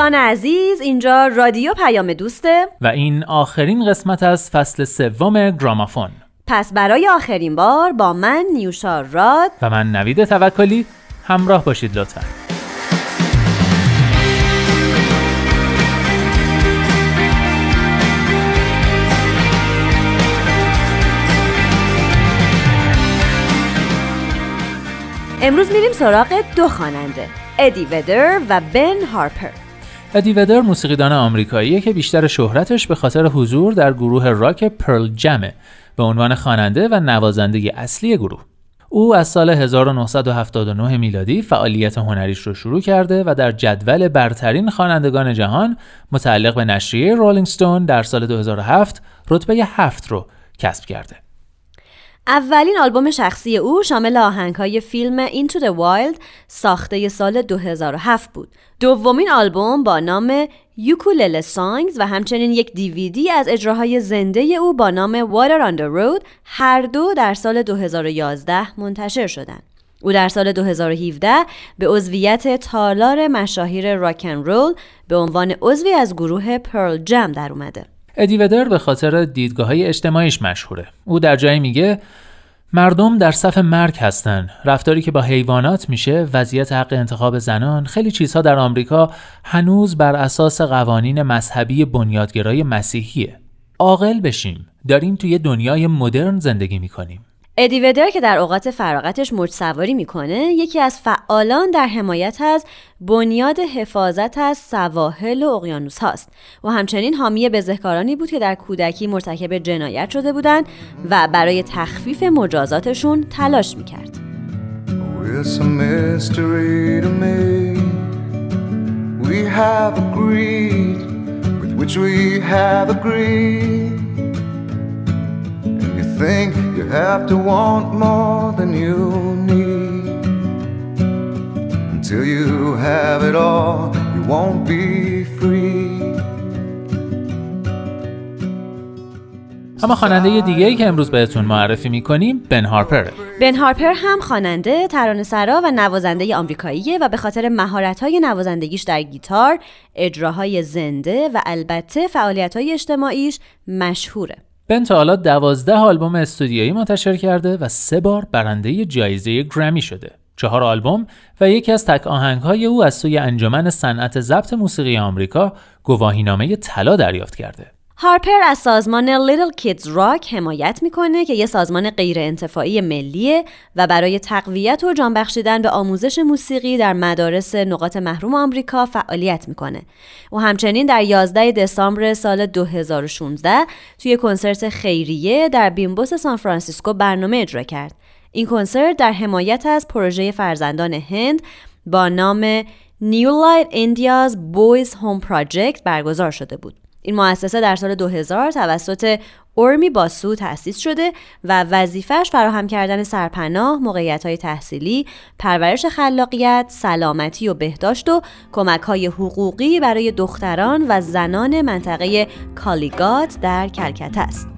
دوستان عزیز اینجا رادیو پیام دوسته و این آخرین قسمت از فصل سوم گرامافون. پس برای آخرین بار با من نیوشا راد. و من نوید توکلی همراه باشید لطفا. امروز میریم سراغ دو خواننده ادی ودر و بن هارپر ادی ودر موسیقیدان آمریکاییه که بیشتر شهرتش به خاطر حضور در گروه راک پرل جمه به عنوان خواننده و نوازنده اصلی گروه. او از سال 1979 میلادی فعالیت هنریش رو شروع کرده و در جدول برترین خوانندگان جهان متعلق به نشریه رولینگ ستون در سال 2007 رتبه هفت رو کسب کرده. اولین آلبوم شخصی او شامل آهنگهای فیلم Into the Wild ساخته سال 2007 بود. دومین آلبوم با نام یوکولل سانگز و همچنین یک دیویدی از اجراهای زنده او با نام Water on the Road هر دو در سال 2011 منتشر شدند. او در سال 2017 به عضویت تالار مشاهیر راکن رول به عنوان عضوی از گروه پرل جم در اومده. ادی ودر به خاطر دیدگاه های اجتماعیش مشهوره. او در جایی میگه مردم در صف مرگ هستن. رفتاری که با حیوانات میشه، وضعیت حق انتخاب زنان، خیلی چیزها در آمریکا هنوز بر اساس قوانین مذهبی بنیادگرای مسیحیه. عاقل بشیم. داریم توی دنیای مدرن زندگی می‌کنیم. ادی ودر که در اوقات فراغتش موج سواری می‌کنه یکی از فعالان در حمایت از بنیاد حفاظت از سواحل و اقیانوس هاست و همچنین حامی بزهکارانی بود که در کودکی مرتکب جنایت شده بودند و برای تخفیف مجازاتشون تلاش می‌کرد. Think you have to want more than you need. Until you have it all, you won't be free. اما خواننده دیگه ای که امروز بهتون معرفی می‌کنیم بن هارپر بن هارپر هم خواننده، ترانه‌سرا و نوازنده آمریکاییه و به خاطر مهارت‌های نوازندگیش در گیتار، اجراهای زنده و البته فعالیت‌های اجتماعیش مشهوره. بن تا حالا دوازده آلبوم استودیویی منتشر کرده و سه بار برنده جایزه گرمی شده. چهار آلبوم و یکی از تک آهنگهای او از سوی انجمن صنعت ضبط موسیقی آمریکا گواهینامه طلا دریافت کرده. هارپر از سازمان Little Kids Rock حمایت می‌کنه که یه سازمان غیر انتفاعی ملیه و برای تقویت و جان بخشیدن به آموزش موسیقی در مدارس نقاط محروم آمریکا فعالیت می‌کنه. و همچنین در 11 دسامبر سال 2016 توی کنسرت خیریه در بیمبوس سان فرانسیسکو برنامه اجرا کرد. این کنسرت در حمایت از پروژه فرزندان هند با نام New Light India's Boys Home Project برگزار شده بود. این مؤسسه در سال 2000 توسط اورمی باسو تأسیس شده و وظیفش فراهم کردن سرپناه، موقعیت های تحصیلی، پرورش خلاقیت، سلامتی و بهداشت و کمک های حقوقی برای دختران و زنان منطقه کالیگات در کلکته است.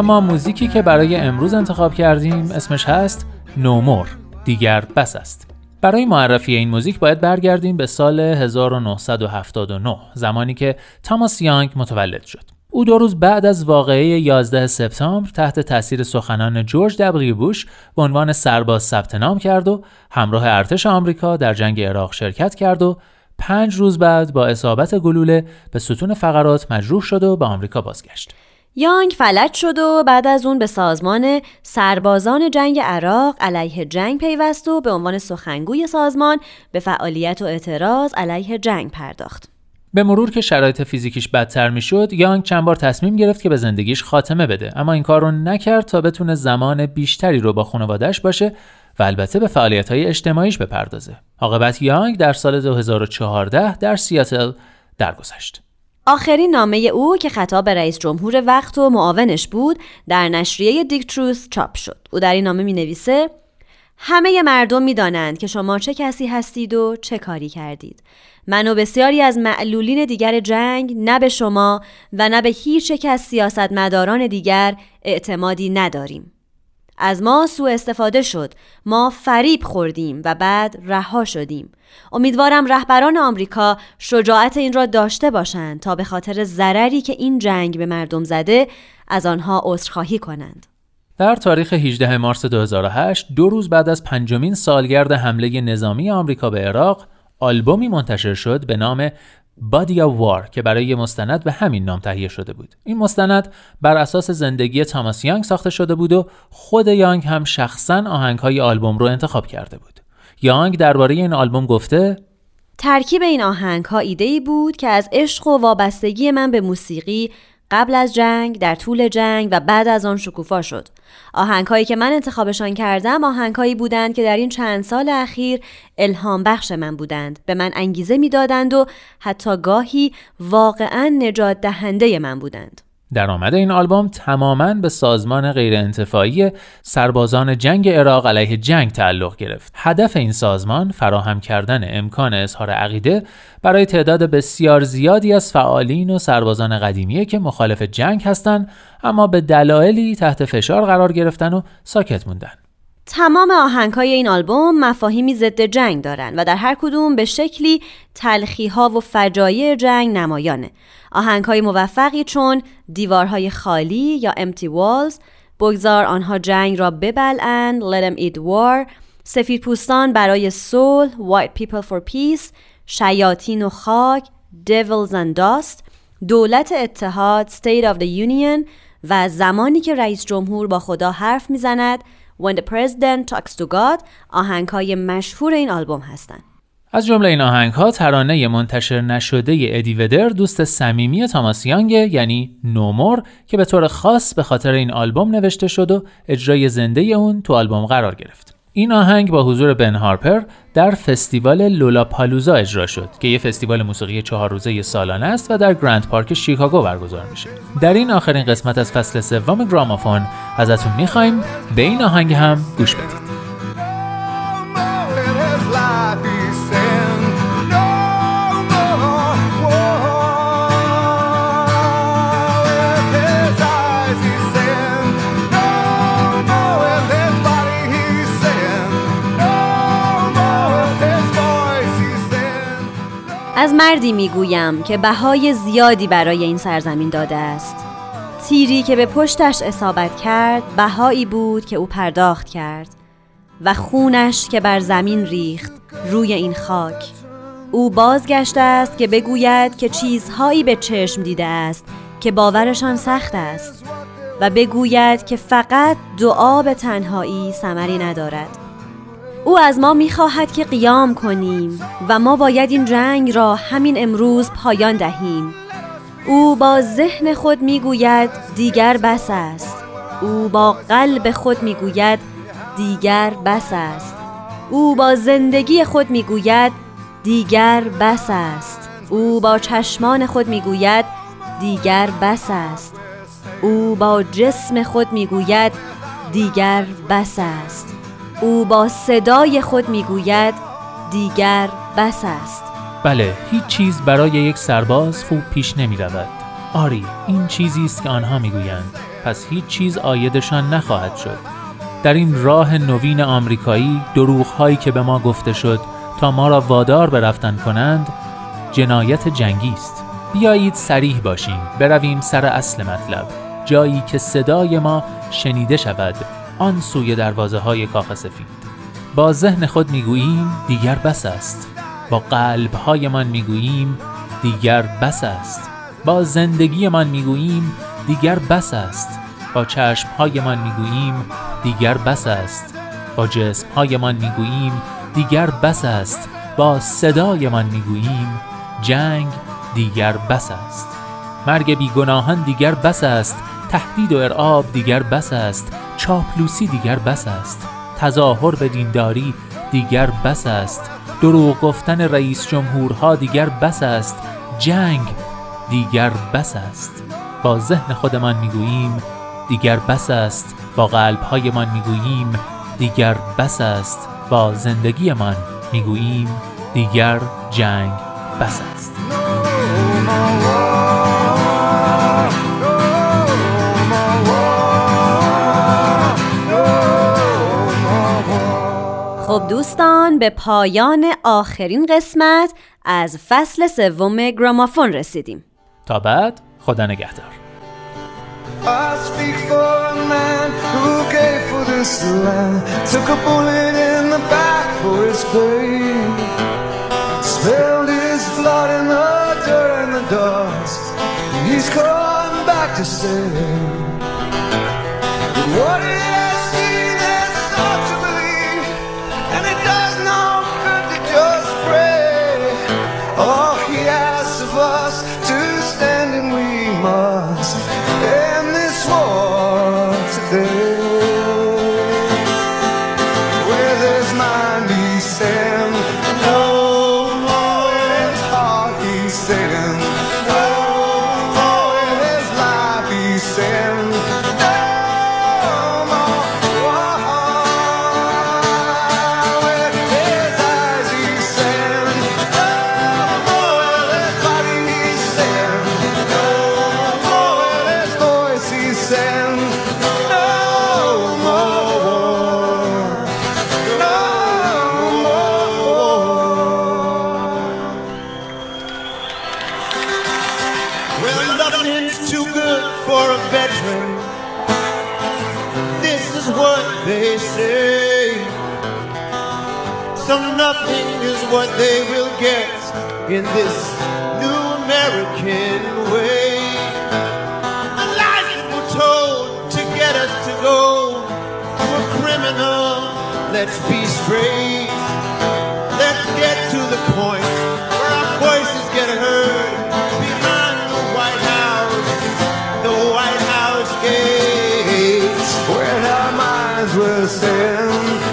اما موزیکی که برای امروز انتخاب کردیم اسمش هست نومور دیگر بس است برای معرفی این موزیک باید برگردیم به سال 1979 زمانی که تاماس یانگ متولد شد او دو روز بعد از واقعه 11 سپتامبر تحت تاثیر سخنان جورج دبلیو بوش به عنوان سرباز ثبت نام کرد و همراه ارتش آمریکا در جنگ عراق شرکت کرد و پنج روز بعد با اصابت گلوله به ستون فقرات مجروح شد و به آمریکا بازگشت. یانگ فلج شد و بعد از اون به سازمان سربازان جنگ عراق علیه جنگ پیوست و به عنوان سخنگوی سازمان به فعالیت و اعتراض علیه جنگ پرداخت. به مرور که شرایط فیزیکیش بدتر می‌شد یانگ چند بار تصمیم گرفت که به زندگیش خاتمه بده اما این کار رو نکرد تا بتونه زمان بیشتری رو با خانوادهش باشه و البته به فعالیت های اجتماعیش بپردازه. عاقبت یانگ در سال 2014 در سیاتل درگذشت. آخرین نامه او که خطاب به رئیس جمهور وقت و معاونش بود در نشریه دیک تروس چاپ شد. او در این نامه می نویسه همه مردم می دانند که شما چه کسی هستید و چه کاری کردید. من و بسیاری از معلولین دیگر جنگ نه به شما و نه به هیچ یک از سیاستمداران دیگر اعتمادی نداریم. از ما سوء استفاده شد. ما فریب خوردیم و بعد رها شدیم. امیدوارم رهبران آمریکا شجاعت این را داشته باشند تا به خاطر ضرری که این جنگ به مردم زده از آنها عذرخواهی کنند. در تاریخ 18 مارس 2008 دو روز بعد از پنجمین سالگرد حمله نظامی آمریکا به عراق آلبومی منتشر شد به نام بادی وار که برای مستند به همین نام تهیه شده بود. این مستند بر اساس زندگی تاماس یانگ ساخته شده بود و خود یانگ هم شخصا آهنگهای آلبوم رو انتخاب کرده بود. یانگ درباره این آلبوم گفته ترکیب این آهنگ ها ایده ای بود که از عشق و وابستگی من به موسیقی قبل از جنگ، در طول جنگ و بعد از آن شکوفا شد. آهنگهایی که من انتخابشان کردم آهنگهایی بودند که در این چند سال اخیر الهام بخش من بودند. به من انگیزه می‌دادند و حتی گاهی واقعا نجات دهنده من بودند. درآمد این آلبوم تماما به سازمان غیرانتفاعی سربازان جنگ عراق علیه جنگ تعلق گرفت. هدف این سازمان فراهم کردن امکان اظهار عقیده برای تعداد بسیار زیادی از فعالین و سربازان قدیمیه که مخالف جنگ هستند اما به دلایلی تحت فشار قرار گرفتن و ساکت موندن. تمام آهنگ های این آلبوم مفاهیمی ضد جنگ دارند و در هر کدوم به شکلی تلخی ها و فجایع جنگ نمایانه. آهنگ های موفقی چون دیوارهای خالی یا empty walls، بگذار آنها جنگ را ببلند let them eat war، سفید پوستان برای صلح white people for peace، شیاطین و خاک devils and dust، دولت اتحاد state of the union و زمانی که رئیس جمهور با خدا حرف می‌زند When the President Talks to God آهنگ های مشهور این آلبوم هستند. از جمله این آهنگ ها ترانه منتشر نشده ادی ودر دوست صمیمی تاماس یانگ یعنی نومور که به طور خاص به خاطر این آلبوم نوشته شد و اجرای زنده اون تو آلبوم قرار گرفت. این آهنگ با حضور بن هارپر در فستیوال لولا پالوزا اجرا شد که یه فستیوال موسیقی چهار روزه سالانه است و در گرند پارک شیکاگو برگزار میشه. در این آخرین قسمت از فصل سوم گرامافون ازتون می‌خوایم به این آهنگ هم گوش بدید. مردی می‌گویم که بهای زیادی برای این سرزمین داده است. تیری که به پشتش اصابت کرد بهایی بود که او پرداخت کرد و خونش که بر زمین ریخت روی این خاک. او بازگشته است که بگوید که چیزهایی به چشم دیده است که باورشان سخت است و بگوید که فقط دعا به تنهایی ثمری ندارد. او از ما می‌خواهد که قیام کنیم و ما باید این جنگ را همین امروز پایان دهیم. او با ذهن خود می‌گوید دیگر بس است. او با قلب خود می‌گوید دیگر بس است. او با زندگی خود می‌گوید دیگر بس است. او با چشمان خود می‌گوید دیگر بس است. او با جسم خود می‌گوید دیگر بس است. او با صدای خود می‌گوید دیگر بس است. بله هیچ چیز برای یک سرباز خوب پیش نمی رود آری این چیزی است که آنها می‌گویند. پس هیچ چیز آیدشان نخواهد شد. در این راه نوین آمریکایی دروغ هایی که به ما گفته شد تا ما را وادار به رفتن کنند جنایت جنگی است. بیایید سریح باشیم. برویم سر اصل مطلب. جایی که صدای ما شنیده شود. آن سوی دروازه های کاخ سفید. با ذهن خود می‌گوییم دیگر بس است. با قلب هایمان می‌گوییم دیگر بس است. با زندگیمان می‌گوییم دیگر بس است. با چشم هایمان می‌گوییم دیگر بس است. با جسم هایمان می‌گوییم دیگر بس است. با صدایمان می‌گوییم جنگ دیگر بس است. مرگ بیگناهان دیگر بس است. تهدید و ارعاب دیگر بس است چاپلوسی دیگر بس است تظاهر به دینداری دیگر بس است دروغ گفتن رئیس جمهورها دیگر بس است جنگ دیگر بس است. با ذهن خودمان می‌گوییم دیگر بس است. با قلبهایمان می‌گوییم دیگر بس است. با زندگیمان می‌گوییم دیگر جنگ بس است. خب دوستان به پایان آخرین قسمت از فصل سوم گرامافون رسیدیم. تا بعد خدا نگهدار. I So nothing is what they will get in this new American way. The lies that were told to get us to go were criminal. Let's be straight. Let's get to the point where our voices get heard behind the White House, the White House gates. When our minds were sin,